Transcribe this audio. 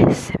Yes.